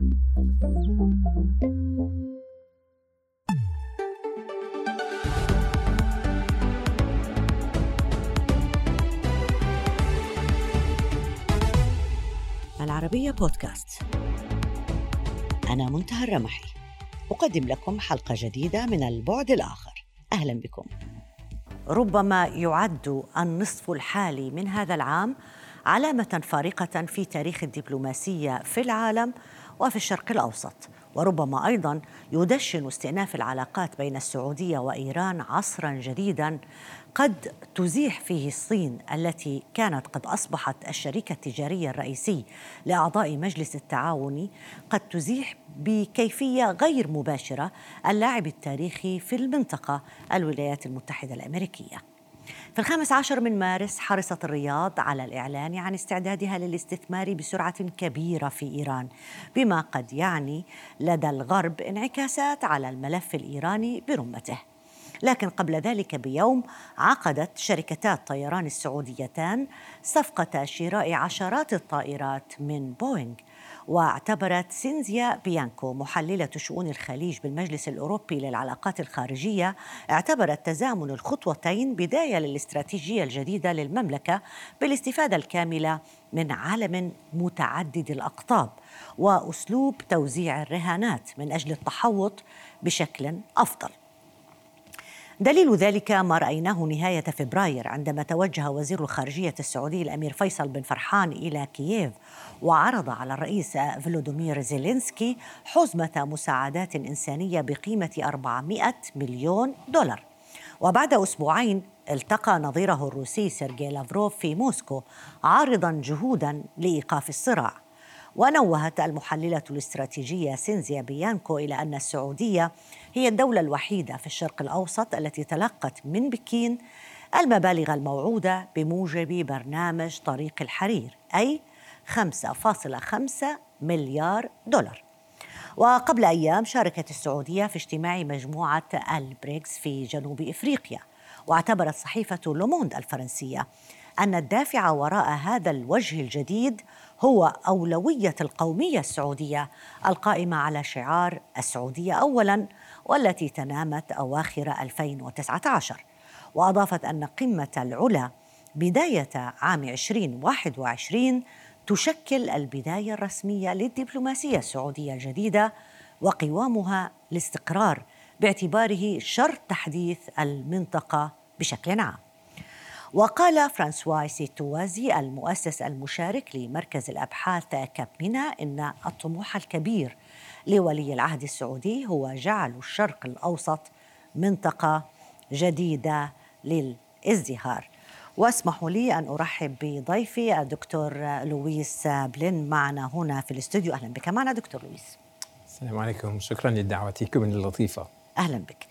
العربية بودكاست. أنا منتهى الرمحي. أقدم لكم حلقة جديدة من البعد الآخر. أهلا بكم. ربما يعد النصف الحالي من هذا العام علامة فارقة في تاريخ الدبلوماسية في العالم وفي الشرق الأوسط. وربما أيضا يدشن استئناف العلاقات بين السعودية وإيران عصرا جديدا قد تزيح فيه الصين التي كانت قد أصبحت الشريك التجاري الرئيسي لأعضاء مجلس التعاون قد تزيح بكيفية غير مباشرة اللاعب التاريخي في المنطقة الولايات المتحدة الأمريكية. في الخامس عشر من مارس حرصت الرياض على الإعلان عن استعدادها للاستثمار بسرعة كبيرة في إيران بما قد يعني لدى الغرب انعكاسات على الملف الإيراني برمته. لكن قبل ذلك بيوم عقدت شركتا الطيران السعوديتان صفقة شراء عشرات الطائرات من بوينغ. واعتبرت سينزيا بيانكو محللة شؤون الخليج بالمجلس الأوروبي للعلاقات الخارجية اعتبرت تزامن الخطوتين بداية للاستراتيجية الجديدة للمملكة بالاستفادة الكاملة من عالم متعدد الأقطاب وأسلوب توزيع الرهانات من أجل التحوط بشكل أفضل. دليل ذلك ما رأيناه نهاية فبراير عندما توجه وزير الخارجية السعودي الأمير فيصل بن فرحان إلى كييف وعرض على الرئيس فلودومير زيلينسكي حزمة مساعدات إنسانية بقيمة 400 مليون دولار. وبعد أسبوعين التقى نظيره الروسي سيرجي لافروف في موسكو عارضا جهودا لإيقاف الصراع. ونوهت المحللة الاستراتيجية سينزيا بيانكو إلى أن السعودية هي الدولة الوحيدة في الشرق الأوسط التي تلقت من بكين المبالغ الموعودة بموجب برنامج طريق الحرير أي 5.5 مليار دولار. وقبل أيام شاركت السعودية في اجتماع مجموعة البريكس في جنوب إفريقيا. واعتبرت صحيفة لوموند الفرنسية أن الدافع وراء هذا الوجه الجديد هو أولوية القومية السعودية القائمة على شعار السعودية أولاً والتي تنامت أواخر 2019 وأضافت أن قمة العلا بداية عام 2021 تشكل البداية الرسمية للدبلوماسية السعودية الجديدة وقوامها الاستقرار باعتباره شرط تحديث المنطقة بشكل عام. وقال فرانسوا سيتوازي المؤسس المشارك لمركز الأبحاث كابمينا إن الطموح الكبير لولي العهد السعودي هو جعل الشرق الأوسط منطقة جديدة للازدهار. واسمحوا لي أن أرحب بضيفي الدكتور لويس بلين معنا هنا في الاستوديو. أهلا بك. معنا دكتور لويس. السلام عليكم. شكرا لدعوتكم اللطيفة. أهلا بك.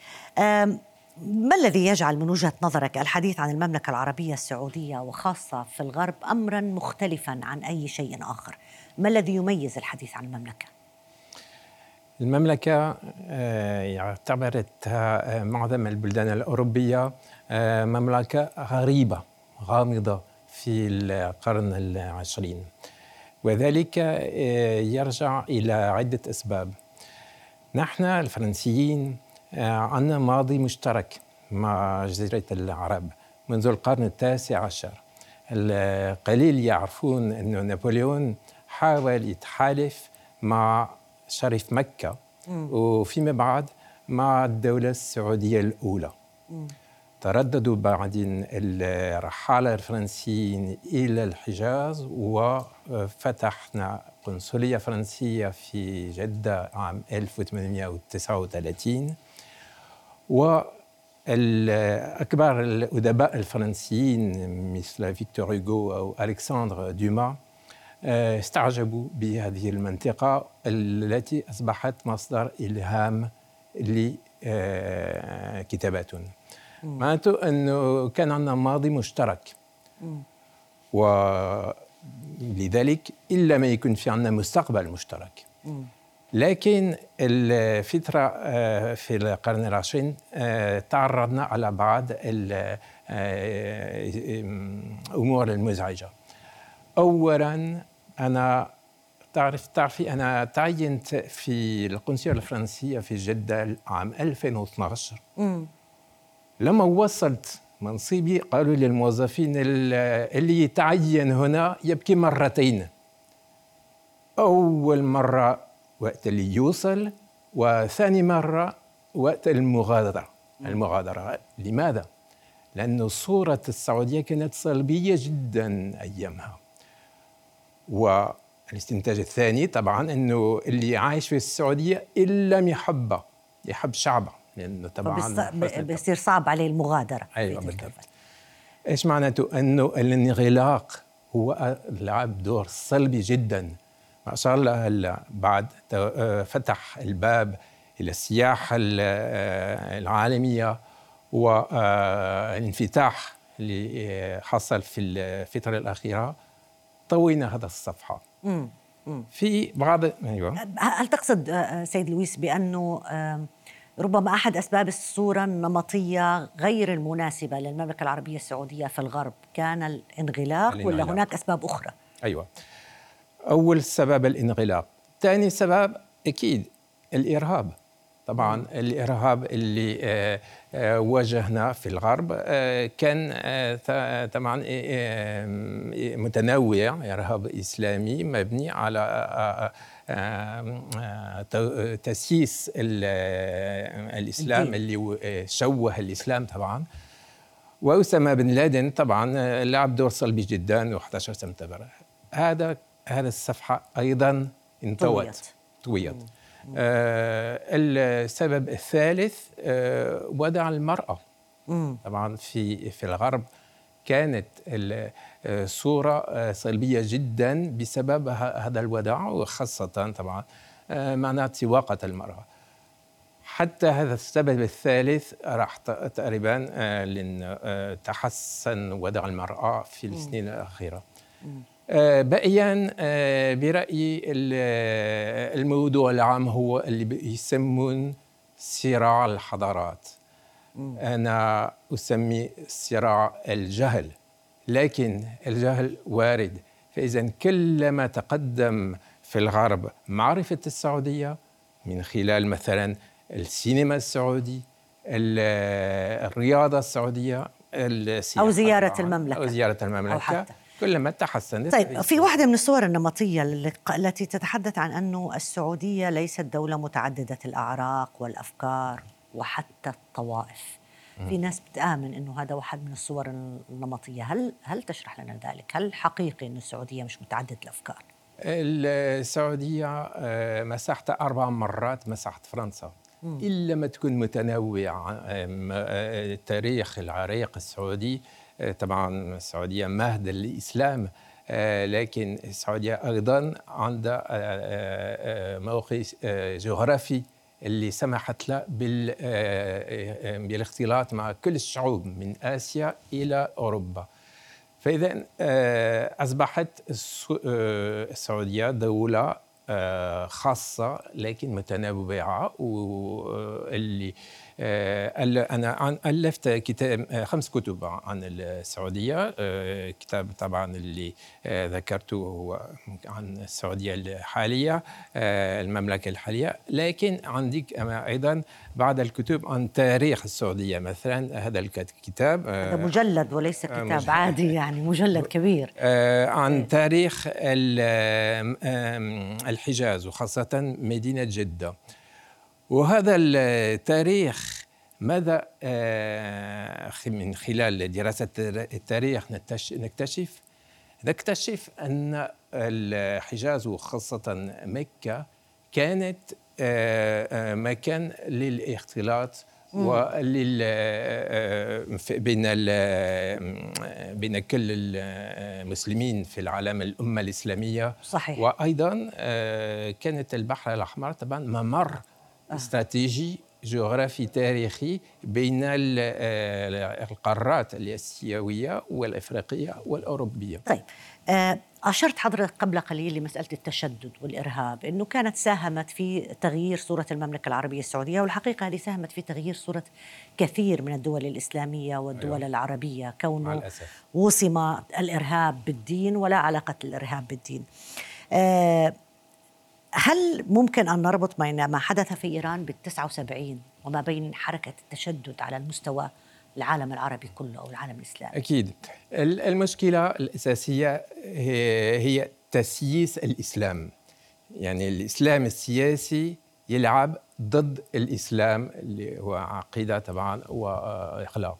ما الذي يجعل من وجهة نظرك الحديث عن المملكة العربية السعودية وخاصة في الغرب امرا مختلفا عن أي شيء آخر؟ ما الذي يميز الحديث عن المملكة؟ المملكة اعتبرتها معظم البلدان الأوروبية مملكة غريبة غامضة في القرن العشرين وذلك يرجع إلى عدة أسباب نحن الفرنسيين عندنا ماضي مشترك مع جزيرة العرب منذ القرن التاسع عشر. القليل يعرفون أن نابليون حاول يتحالف مع شريف مكة وفيما بعد مع الدولة السعودية الأولى. ترددوا بعدين الرحالة الفرنسيين إلى الحجاز وفتحنا قنصلية فرنسية في جدة عام 1839 والأكبر الأدباء الفرنسيين مثل فيكتور هوغو أو ألكسندر دوما استعجبوا بهذه المنطقة التي أصبحت مصدر إلهام لكتاباتهم. معناته أنه كان عندنا ماضي مشترك. ولذلك إلا ما يكون في عندنا مستقبل مشترك. لكن الفترة في القرن العشرين تعرضنا على بعض الأمور المزعجة. أولا أنا تعرف تعرفي أنا تعينت في القنصلية الفرنسية في جدة عام 2012 مم. لما وصلت منصبي قالوا لي الموظفين اللي يتعين هنا يبكي مرتين. أول مرة وقت اللي يوصل وثاني مرة وقت المغادرة. المغادرة. لماذا؟ لأن صورة السعودية كانت سلبية جدا أيامها. والاستنتاج الثاني طبعا أنه اللي عايش في السعودية إن لم يحب يحب شعبه. لأنه طبعا بيصير صعب عليه المغادرة أيوة بالضبط. إيش معناته؟ إنه الانغلاق هو لعب دور سلبي جدا. ما شاء الله هلا بعد فتح الباب إلى السياحة العالمية والانفتاح اللي حصل في الفترة الأخيرة. طوينا هذا الصفحة. في بعض أيوه. هل تقصد سيد لويس بأنه ربما أحد أسباب الصورة النمطية غير المناسبة للمملكة العربية السعودية في الغرب؟ كان الانغلاق, الانغلاق. ولا هناك أسباب أخرى؟ أيوه. أول سبب الانغلاق، ثاني سبب أكيد الإرهاب. طبعا. الإرهاب اللي آه، آه، واجهنا في الغرب آه، كان طبعا متنوع إرهاب إسلامي مبني على تسييس الإسلام اللي شوه الإسلام طبعا. وأسامة بن لادن طبعا لعب دور سلبي جدا و11 سبتمبر هذا هذا الصفحة أيضا انطوت طويت. آه السبب الثالث آه وضع المرأة. طبعا في في الغرب كانت صورة سلبية جدا بسبب هذا الوضع وخاصة طبعا آه، معنى سواقة المرأة. حتى هذا السبب الثالث راح تقريبا آه، آه، تحسن وضع المرأة في السنين الأخيرة. بقيا برأيي الموضوع العام هو اللي يسمون صراع الحضارات. أنا أسمي صراع الجهل لكن الجهل وارد. فإذا كلما تقدم في الغرب معرفة السعودية من خلال مثلا السينما السعودي الرياضة السعودية أو زيارة المملكة. أو زيارة المملكة. أو حتى. كلما تحسنت. طيب في واحدة من الصور النمطية التي تتحدث عن أنه السعودية ليست دولة متعددة الأعراق والأفكار وحتى الطوائف. في ناس بتآمن إنه هذا واحد من الصور النمطية. هل هل تشرح لنا ذلك؟ هل حقيقي انه السعودية مش متعددة الأفكار؟ السعودية آه، مسحت أربع مرات مسحت فرنسا. إلا ما تكون متنوعة آه، التاريخ العريق السعودي آه، طبعا السعودية مهد للإسلام لكن السعودية أيضا عندها موقع جغرافي اللي سمحت له آه، آه، بالاختلاط مع كل الشعوب من آسيا إلى أوروبا. فإذا آه، أصبحت السعودية دولة خاصة لكن متنوعة واللي آه، أنا ألفت كتاب آه، خمس كتب عن السعودية آه، كتاب طبعا اللي ذكرته هو عن السعودية الحالية المملكة الحالية. لكن عندي أيضا بعض الكتب عن تاريخ السعودية مثلا هذا الكتاب هذا مجلد وليس كتاب مجلد. عادي يعني مجلد كبير. عن تاريخ الحجاز وخاصة مدينة جدة. وهذا التاريخ ماذا آه، من خلال دراسة التاريخ نكتشف نكتشف أن الحجاز وخاصة مكة كانت آه، آه، مكان للاختلاط ولل بين بين كل المسلمين في العالم الأمة الإسلامية صحيح وأيضا كانت البحر الأحمر طبعا ممر. استراتيجي جغرافي تاريخي بين آه، القارات الآسيوية والإفريقية والأوروبية. طيب آه، أشرت حضرتك قبل قليل لمسألة التشدد والإرهاب إنه كانت ساهمت في تغيير صورة المملكة العربية السعودية والحقيقة هذه ساهمت في تغيير صورة كثير من الدول الإسلامية والدول أيوة. العربية كونه وصم الإرهاب بالدين ولا علاقة الإرهاب بالدين. هل ممكن أن نربط بين ما حدث في إيران بال 79 وما بين حركة التشدد على المستوى العالم العربي كله أو العالم الإسلامي؟ أكيد. المشكلة الأساسية هي تسييس الإسلام. يعني الإسلام السياسي يلعب ضد الإسلام اللي هو عقيدة طبعا وإخلاق.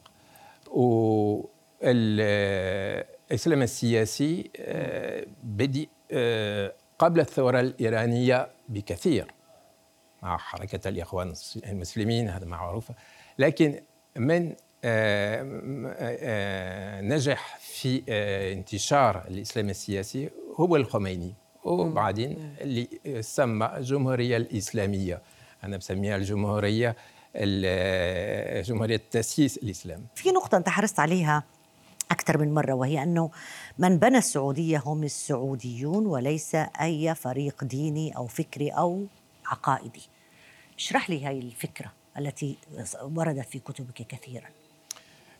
والإسلام السياسي آه، بدي آه، قبل الثورة الإيرانية بكثير مع حركة الإخوان المسلمين هذا معروف. لكن من آه، آه، نجح في آه، انتشار الإسلام السياسي هو الخميني. وبعدين اللي سمى الجمهورية الإسلامية. أنا بسميها الجمهورية جمهورية تأسيس الإسلام. في نقطة أنت حرصت عليها. أكثر من مرة وهي أنه من بنى السعودية هم السعوديون وليس أي فريق ديني أو فكري أو عقائدي. اشرح لي هاي الفكرة التي وردت في كتبك كثيرا.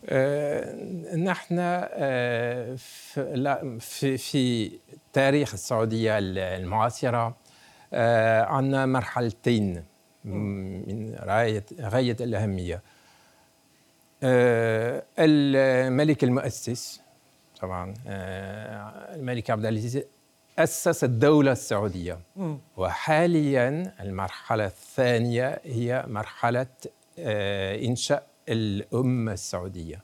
آه نحن آه في, في, تاريخ السعودية المعاصرة آه عندنا مرحلتين من غاية غاية الأهمية. الملك المؤسس طبعا آه، الملك عبد العزيز أسس الدولة السعودية. وحاليا المرحلة الثانية هي مرحلة آه، إنشاء الأمة السعودية.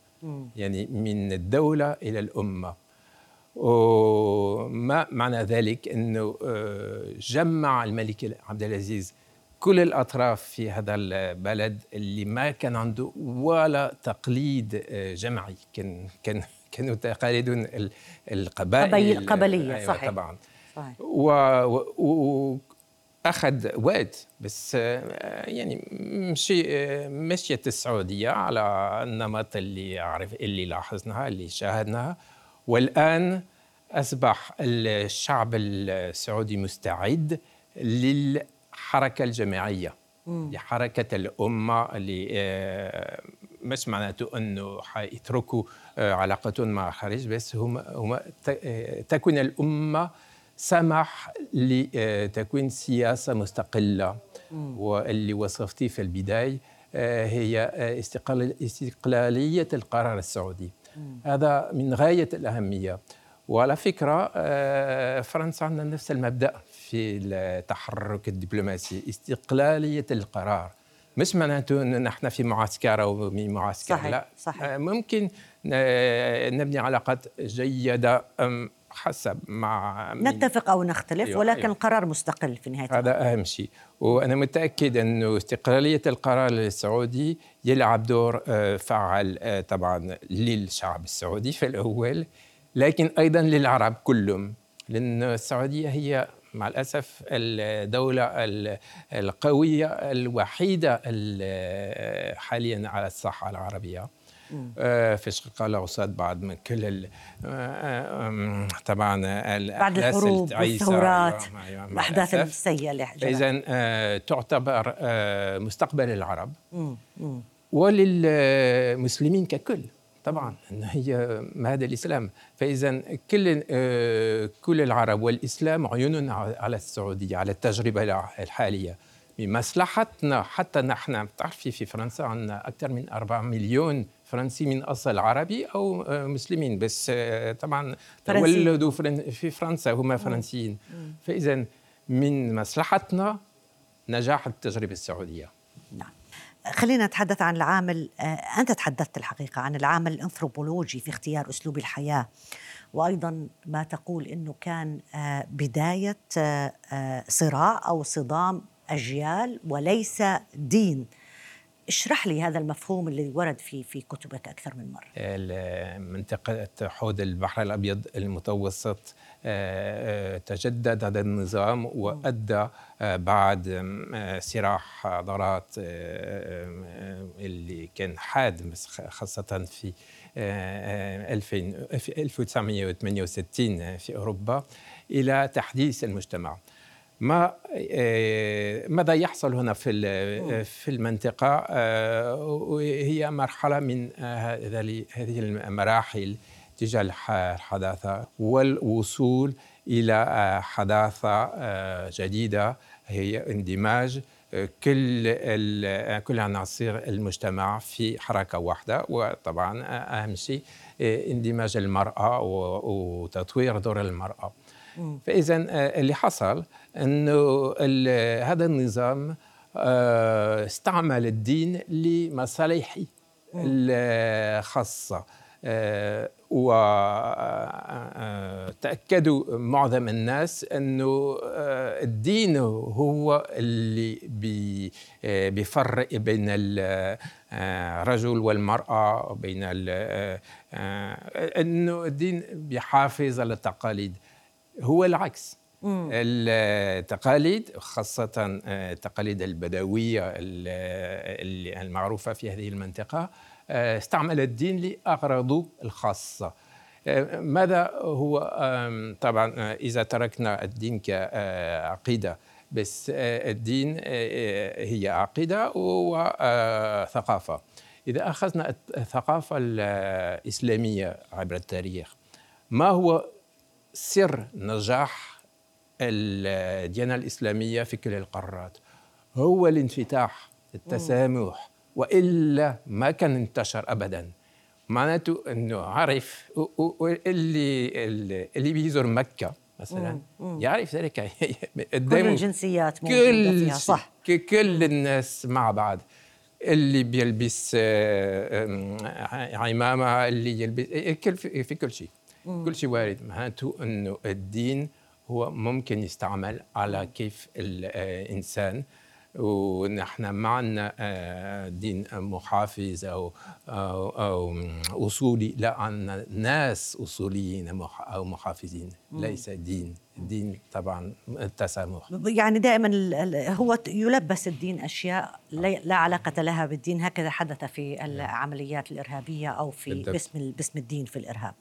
يعني من الدولة إلى الأمة. وما معنى ذلك؟ أنه جمع الملك عبد العزيز كل الأطراف في هذا البلد اللي ما كان عنده ولا تقليد آه، جمعي كان كان كانوا تقاليد القبائل. القبلية أيوة صحيح. طبعا. صحيح. و, و اخذ وقت بس آه، يعني مشي آه، مشيت السعودية على النمط اللي عرف اللي لاحظناها اللي شاهدناها. والآن أصبح الشعب السعودي مستعد لل الحركة الجماعية. لحركة الأمة اللي آه، مش معناته أنه حيتركوا آه، علاقتهم مع الخارج بس هم هم آه، تكون الأمة سمح لتكوين سياسة مستقلة. واللي وصفتيه في البداية هي استقلالية القرار السعودي. هذا من غاية الأهمية. وعلى فكرة فرنسا عندنا نفس المبدأ. في التحرك الدبلوماسي استقلالية القرار مش معناته نحن في معسكر من معسكر صحيح لا صحيح. آه، ممكن آه، نبني علاقات جيدة حسب مع نتفق أو نختلف أيوة ولكن أيوة. القرار مستقل في نهاية هذا أهم شيء وأنا متأكد أنه استقلالية القرار السعودي يلعب دور آه، فعال طبعا للشعب السعودي في الأول لكن أيضا للعرب كلهم لأن السعودية هي مع الأسف الدولة القوية الوحيدة حاليا على الساحة العربية. آه، في الشقيقة الأوسط بعد من كل آه، طبعا بعد الحروب والثورات الأحداث السيئة اللي إذا آه، تعتبر مستقبل العرب. وللمسلمين ككل. طبعا هي هذا الإسلام. فاذا كل آه، كل العرب والإسلام عيون على السعودية على التجربة الحالية. من مصلحتنا حتى نحن بتعرفي في فرنسا عندنا أكثر من 4 مليون فرنسي من أصل عربي أو آه، مسلمين. بس آه، طبعا تولدوا في فرنسا هم فرنسيين. فاذا من مصلحتنا نجاح التجربة السعودية. نعم. خلينا نتحدث عن العامل آه، أنت تحدثت الحقيقة عن العامل الأنثروبولوجي في اختيار أسلوب الحياة وأيضا ما تقول أنه كان آه، بداية آه، صراع أو صدام أجيال وليس دين اشرح لي هذا المفهوم اللي ورد في في كتبك أكثر من مرة. منطقة حوض البحر الأبيض المتوسط تجدد هذا النظام وأدى آه، بعد صراع حضارات اللي كان حاد خاصة في 1968 في أوروبا إلى تحديث المجتمع. ما آه، ماذا يحصل هنا في آه، في المنطقة آه، هي مرحلة من هذه المراحل تجاه الحداثة والوصول إلى حداثة جديدة هي اندماج كل كل عناصر المجتمع في حركة واحدة. وطبعا أهم شيء اندماج المرأة وتطوير دور المرأة. فاذا اللي حصل إنه هذا النظام آه، استعمل الدين لمصالحه الخاصة. آه، وتأكدوا معظم الناس أنه آه، الدين هو اللي بيفرق بين الرجل والمرأة بين أنه الدين بيحافظ على التقاليد. هو العكس. التقاليد خاصة التقاليد البدوية المعروفة في هذه المنطقة استعمل الدين لأغراضه الخاصة. ماذا هو طبعا إذا تركنا الدين كعقيدة بس الدين هي عقيدة وثقافة إذا أخذنا الثقافة الإسلامية عبر التاريخ ما هو سر نجاح الديانة الإسلامية في كل القارات؟ هو الانفتاح التسامح وإلا ما كان انتشر أبدا. معناته أنه عرف اللي اللي بيزور مكة مثلا يعرف ذلك. كل الجنسيات موجودة فيها صح. كل الناس مع بعض. اللي بيلبس آه، عمامة اللي يلبس في كل شيء. كل شيء وارد. معناته إنه الدين هو ممكن يستعمل على كيف الانسان ونحن ما عندنا آه، دين محافظ أو, أو, أو أصولي لا عندنا ناس أصوليين أو محافظين. ليس دين. الدين طبعا التسامح يعني دائما هو يلبس الدين أشياء لا علاقة لها بالدين. هكذا حدث في العمليات الإرهابية أو في باسم باسم الدين في الإرهاب.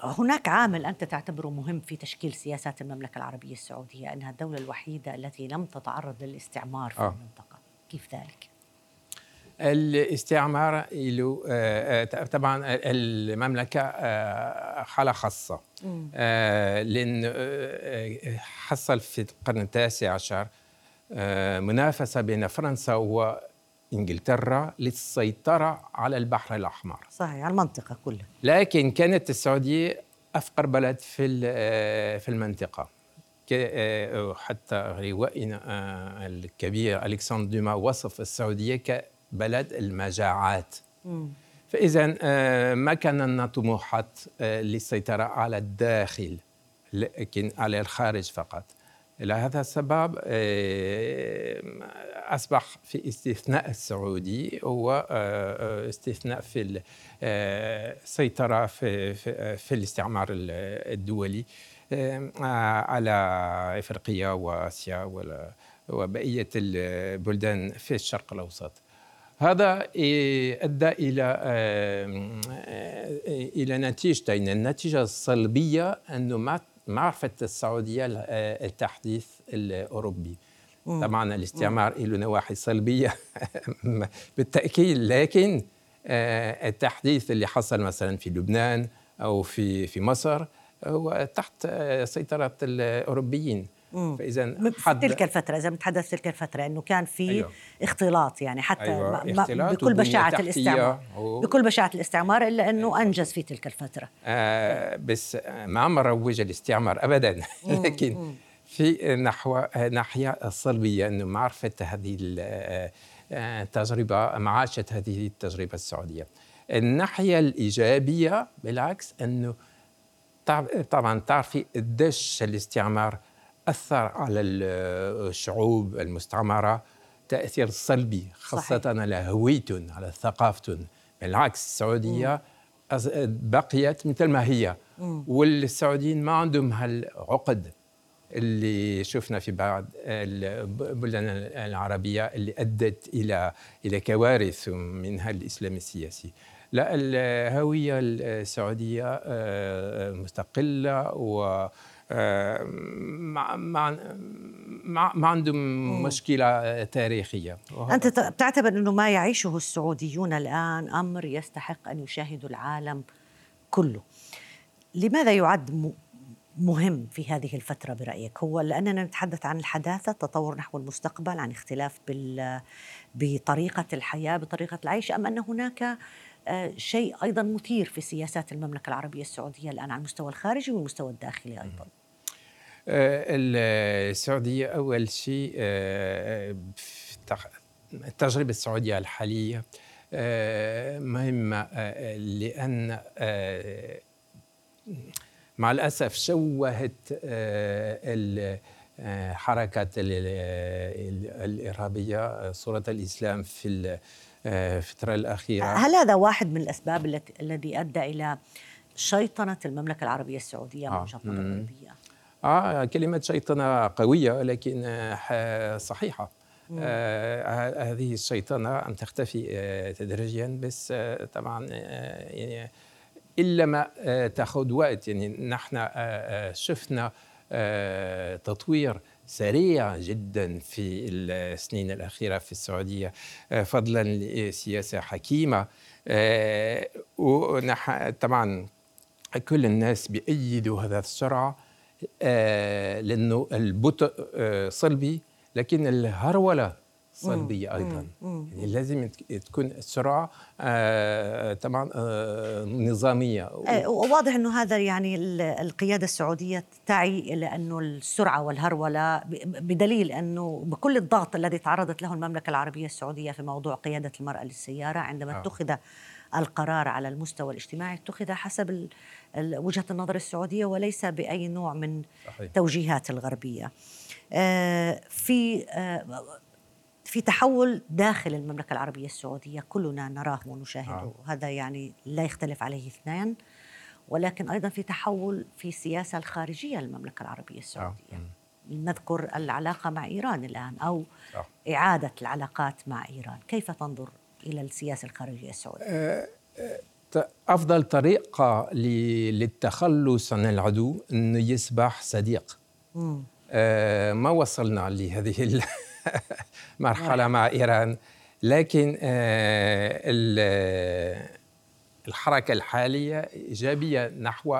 هناك عامل أنت تعتبره مهم في تشكيل سياسات المملكة العربية السعودية أنها الدولة الوحيدة التي لم تتعرض للاستعمار في آه. المنطقة كيف ذلك؟ الاستعمار له آه، آه، طبعا المملكة آه، حالة خاصة لأن حصل في القرن التاسع عشر منافسة بين فرنسا و إنجلترا للسيطرة على البحر الأحمر. صحيح على المنطقة كلها. لكن كانت السعودية أفقر بلد في في المنطقة. حتى روائنا آه، الكبير الكسندر دوما وصف السعودية كبلد المجاعات. فاذا آه، ما كان لنا طموحات آه، للسيطرة على الداخل لكن على الخارج فقط. لهذا السبب أصبح في استثناء السعودي هو آه، آه، استثناء في السيطرة في, في, الاستعمار الدولي على إفريقيا وآسيا وبقية البلدان في الشرق الأوسط. هذا أدى إلى إلى نتيجتين. النتيجة السلبية أنه معرفة السعودية التحديث الأوروبي. طبعا الاستعمار له نواحي سلبيه بالتأكيد لكن آه، التحديث اللي حصل مثلا في لبنان أو في في مصر هو تحت آه، سيطرة الأوروبيين. فإذا في تلك الفترة إذا بنتحدث تلك الفترة إنه كان في أيوة. اختلاط يعني حتى أيوة. ما بكل بشاعة الاستعمار. و... بكل بشاعة الاستعمار إلا إنه أنجز في تلك الفترة. آه بس ما عم روج الاستعمار ابدا. لكن في نحو ناحية السلبية أنه معرفة هذه التجربة معاشة هذه التجربة السعودية. الناحية الإيجابية بالعكس أنه طبعا تعرفي قديش الاستعمار أثر على الشعوب المستعمرة تأثير سلبي خاصة صحيح. على هويتهم على ثقافتهم بالعكس السعودية بقيت مثل ما هي. والسعوديين ما عندهم هالعقد اللي شفنا في بعض البلدان العربية اللي أدت إلى إلى كوارث منها الإسلام السياسي. لا الهوية السعودية آه، مستقلة و ما ما ما عندهم مشكلة تاريخية. أنت بتعتبر إنه ما يعيشه السعوديون الآن أمر يستحق أن يشاهده العالم كله. لماذا يعد مهم في هذه الفترة برأيك؟ هو لأننا نتحدث عن الحداثة تطور نحو المستقبل عن اختلاف بال بطريقة الحياة بطريقة العيش أم أن هناك شيء أيضا مثير في سياسات المملكة العربية السعودية الآن على المستوى الخارجي والمستوى الداخلي أيضا. آه، السعودية أول شيء آه، التجربة السعودية الحالية مهمة لأن مع الأسف شوهت الحركات الإرهابية صورة الإسلام في الفترة الأخيرة. هل هذا واحد من الأسباب الذي أدى إلى شيطنة المملكة العربية السعودية من وجهة نظر الغربية؟ آه كلمة شيطنة قوية لكن صحيحة. آه هذه الشيطنة أن تختفي آه تدريجيا بس آه طبعا آه يعني إلا ما آه تأخذ وقت. يعني نحن آه, آه، شفنا آه تطوير سريع جدا في السنين الأخيرة في السعودية. آه، فضلا لسياسة حكيمة. آه، طبعا كل الناس بيأيدوا هذا السرعة آه، لأنه البطء صلبي لكن الهرولة سلبيه أيضا يعني لازم تكون السرعة آه طبعا آه نظامية وواضح إنه هذا يعني القيادة السعودية تعي إلى انه السرعة والهروله بدليل أنه بكل الضغط الذي تعرضت له المملكة العربية السعودية في موضوع قيادة المرأة للسيارة عندما آه. اتخذ القرار على المستوى الاجتماعي اتخذ حسب وجهة النظر السعودية وليس بأي نوع من صحيح. توجيهات الغربية. آه في آه في تحول داخل المملكة العربية السعودية كلنا نراه ونشاهده آه. هذا يعني لا يختلف عليه اثنان ولكن أيضا في تحول في السياسة الخارجية للمملكة العربية السعودية آه. نذكر العلاقة مع إيران الآن أو آه. إعادة العلاقات مع إيران كيف تنظر إلى السياسة الخارجية السعودية؟ آه, آه، أفضل طريقة للتخلص عن العدو أنه يصبح صديق آه ما وصلنا لهذه مرحلة مع إيران. لكن آه، الحركة الحالية إيجابية نحو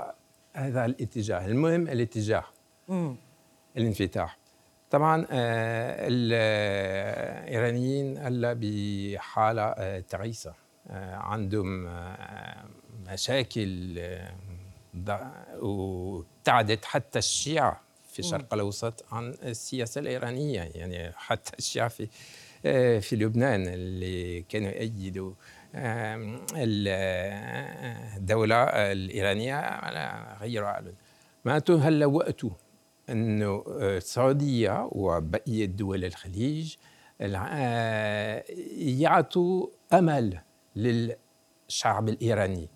هذا الاتجاه. المهم الاتجاه. الانفتاح. طبعا آه، الإيرانيين هلا بحالة آه، تعيسة. عندهم مشاكل وابتعدت حتى الشيعة. في الشرق الأوسط عن السياسة الإيرانية يعني حتى الشيعة في في لبنان اللي كانوا يؤيدوا الدولة الإيرانية على غير أعلن معناته هلا وقته أنه السعودية وبقية دول الخليج يعطوا أمل للشعب الإيراني؟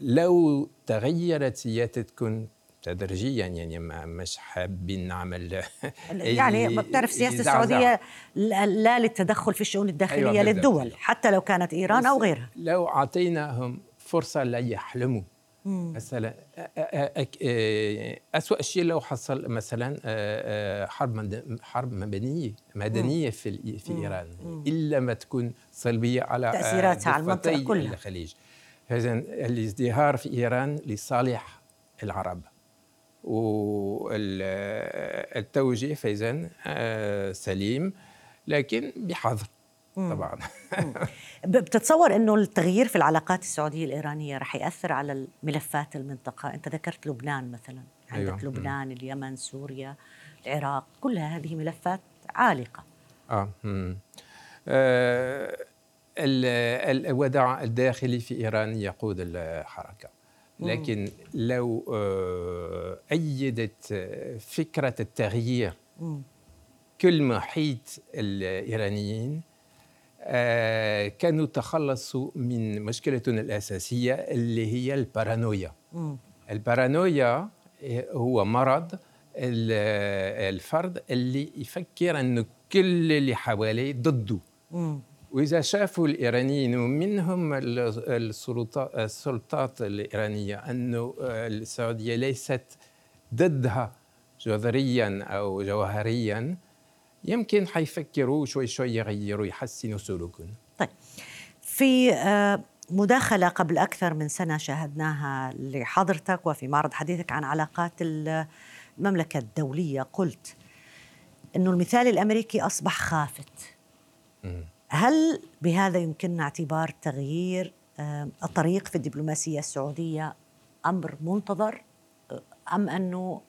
لو تغيرت سيادتكم تدريجيا يعني ما مش حابين نعمل يعني بتعرف السياسة السعودية لا للتدخل في الشؤون الداخلية أيوة للدول حتى لو كانت إيران أو غيرها. لو أعطيناهم فرصة لا يحلموا. مثلا أسوأ شيء لو حصل مثلا حرب حرب مدنية مدنية في في إيران. إلا ما تكون سلبية على تأثيراتها على المنطقة كلها. الخليج. اذا الازدهار في إيران لصالح العرب. والتوجيه فإذا آه، سليم لكن بحذر طبعا. بتتصور إنه التغيير في العلاقات السعودية الإيرانية رح يأثر على ملفات المنطقة؟ أنت ذكرت لبنان مثلا. عندك أيوة. لبنان اليمن سوريا العراق كلها هذه ملفات عالقة. آه, آه الوداع الداخلي في إيران يقود الحركة. لكن لو آه، أيدت فكرة التغيير كل محيط الإيرانيين آه، كانوا تخلصوا من مشكلتنا الأساسية اللي هي البارانويا. البارانويا هو مرض الفرد اللي يفكر أنه كل اللي حواليه ضده. وإذا شافوا الإيرانيين ومنهم السلطات, السلطات الإيرانية أن السعودية ليست ضدها جذريا أو جوهريا يمكن حيفكروا شوي شوي يغيروا يحسنوا سلوكهم. طيب. في آه، مداخلة قبل أكثر من سنة شاهدناها لحضرتك وفي معرض حديثك عن علاقات المملكة الدولية قلت أنه المثال الأمريكي أصبح خافت. هل بهذا يمكننا اعتبار تغيير الطريق في الدبلوماسية السعودية أمر منتظر أم أنه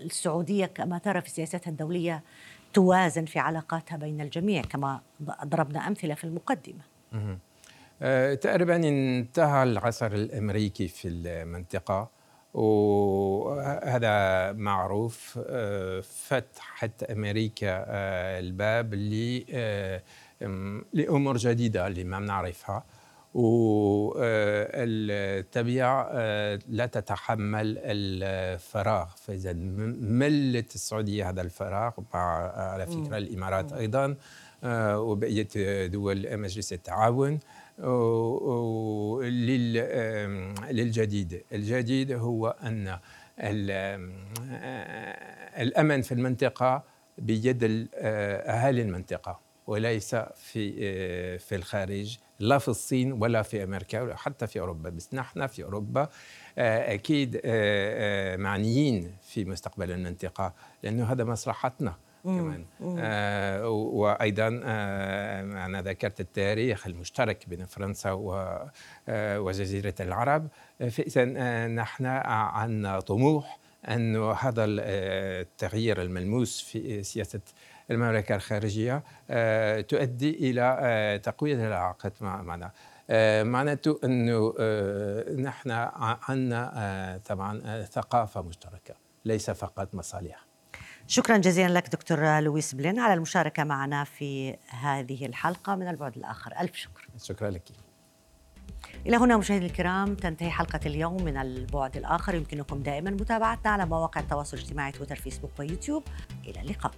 السعودية كما ترى في سياستها الدولية توازن في علاقاتها بين الجميع كما ضربنا أمثلة في المقدمة؟ أه، تقريبا انتهى العصر الأمريكي في المنطقة. وهذا معروف أه، فتحت أمريكا أه، الباب لأمور جديدة اللي ما نعرفها. والطبيعة آه، لا تتحمل الفراغ. فإذا ملت السعودية هذا الفراغ مع على فكرة الإمارات أيضا آه، وبقية دول مجلس التعاون. للجديد. الجديد هو أن الأمن في المنطقة بيد أهالي المنطقة وليس في في الخارج لا في الصين ولا في أمريكا ولا حتى في أوروبا. بس نحن في أوروبا آه، أكيد آه، آه، معنيين في مستقبل المنطقة لأنه هذا مصلحتنا كمان. آه وأيضا آه أنا ذكرت التاريخ المشترك بين فرنسا وجزيرة العرب. فاذا نحن عندنا طموح انه هذا التغيير الملموس في سياسة المملكة الخارجية آه، تؤدي إلى آه، تقوية العلاقات معنا. آه، معناته أنه نحن عندنا طبعا ثقافة مشتركة ليس فقط مصالح. شكرا جزيلا لك دكتور لويس بلين على المشاركة معنا في هذه الحلقة من البعد الآخر. ألف شكر. شكرا لك. إلى هنا مشاهدينا الكرام تنتهي حلقة اليوم من البعد الآخر. يمكنكم دائما متابعتنا على مواقع التواصل الاجتماعي تويتر فيسبوك ويوتيوب. إلى اللقاء.